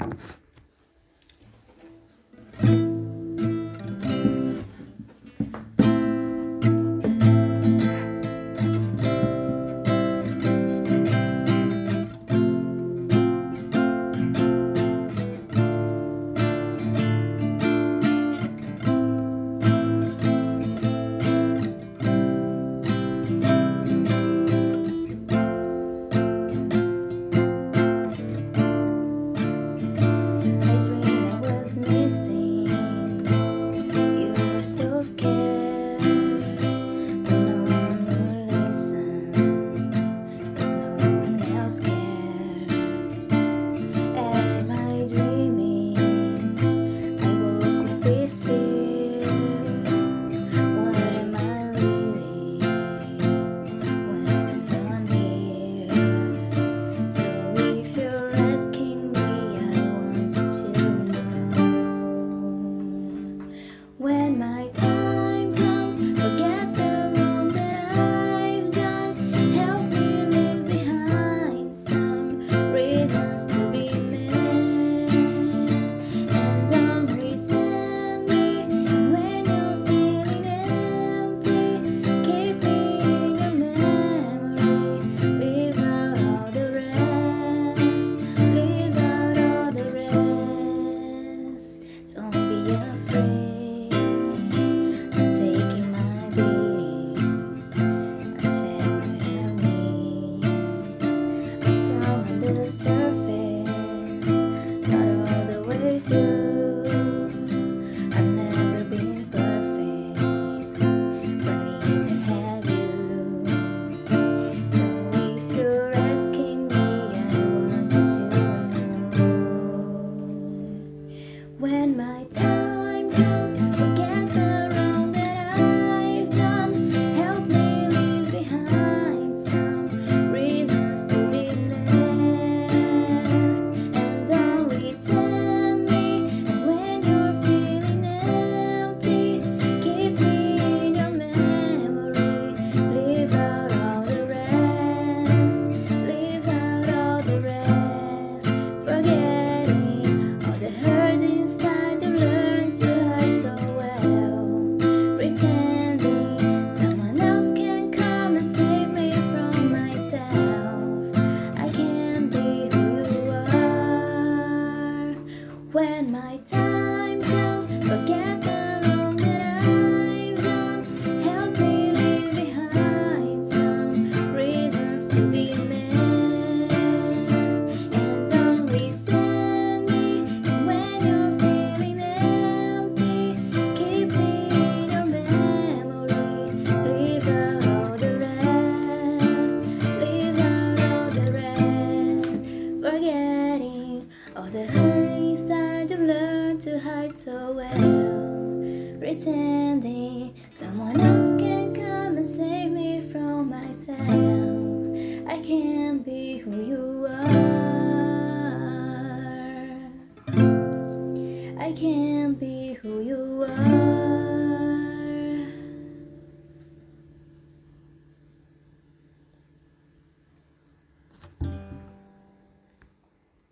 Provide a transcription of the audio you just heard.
you pretending someone else can come and save me from myself. I can't be who you are. I can't be who you are.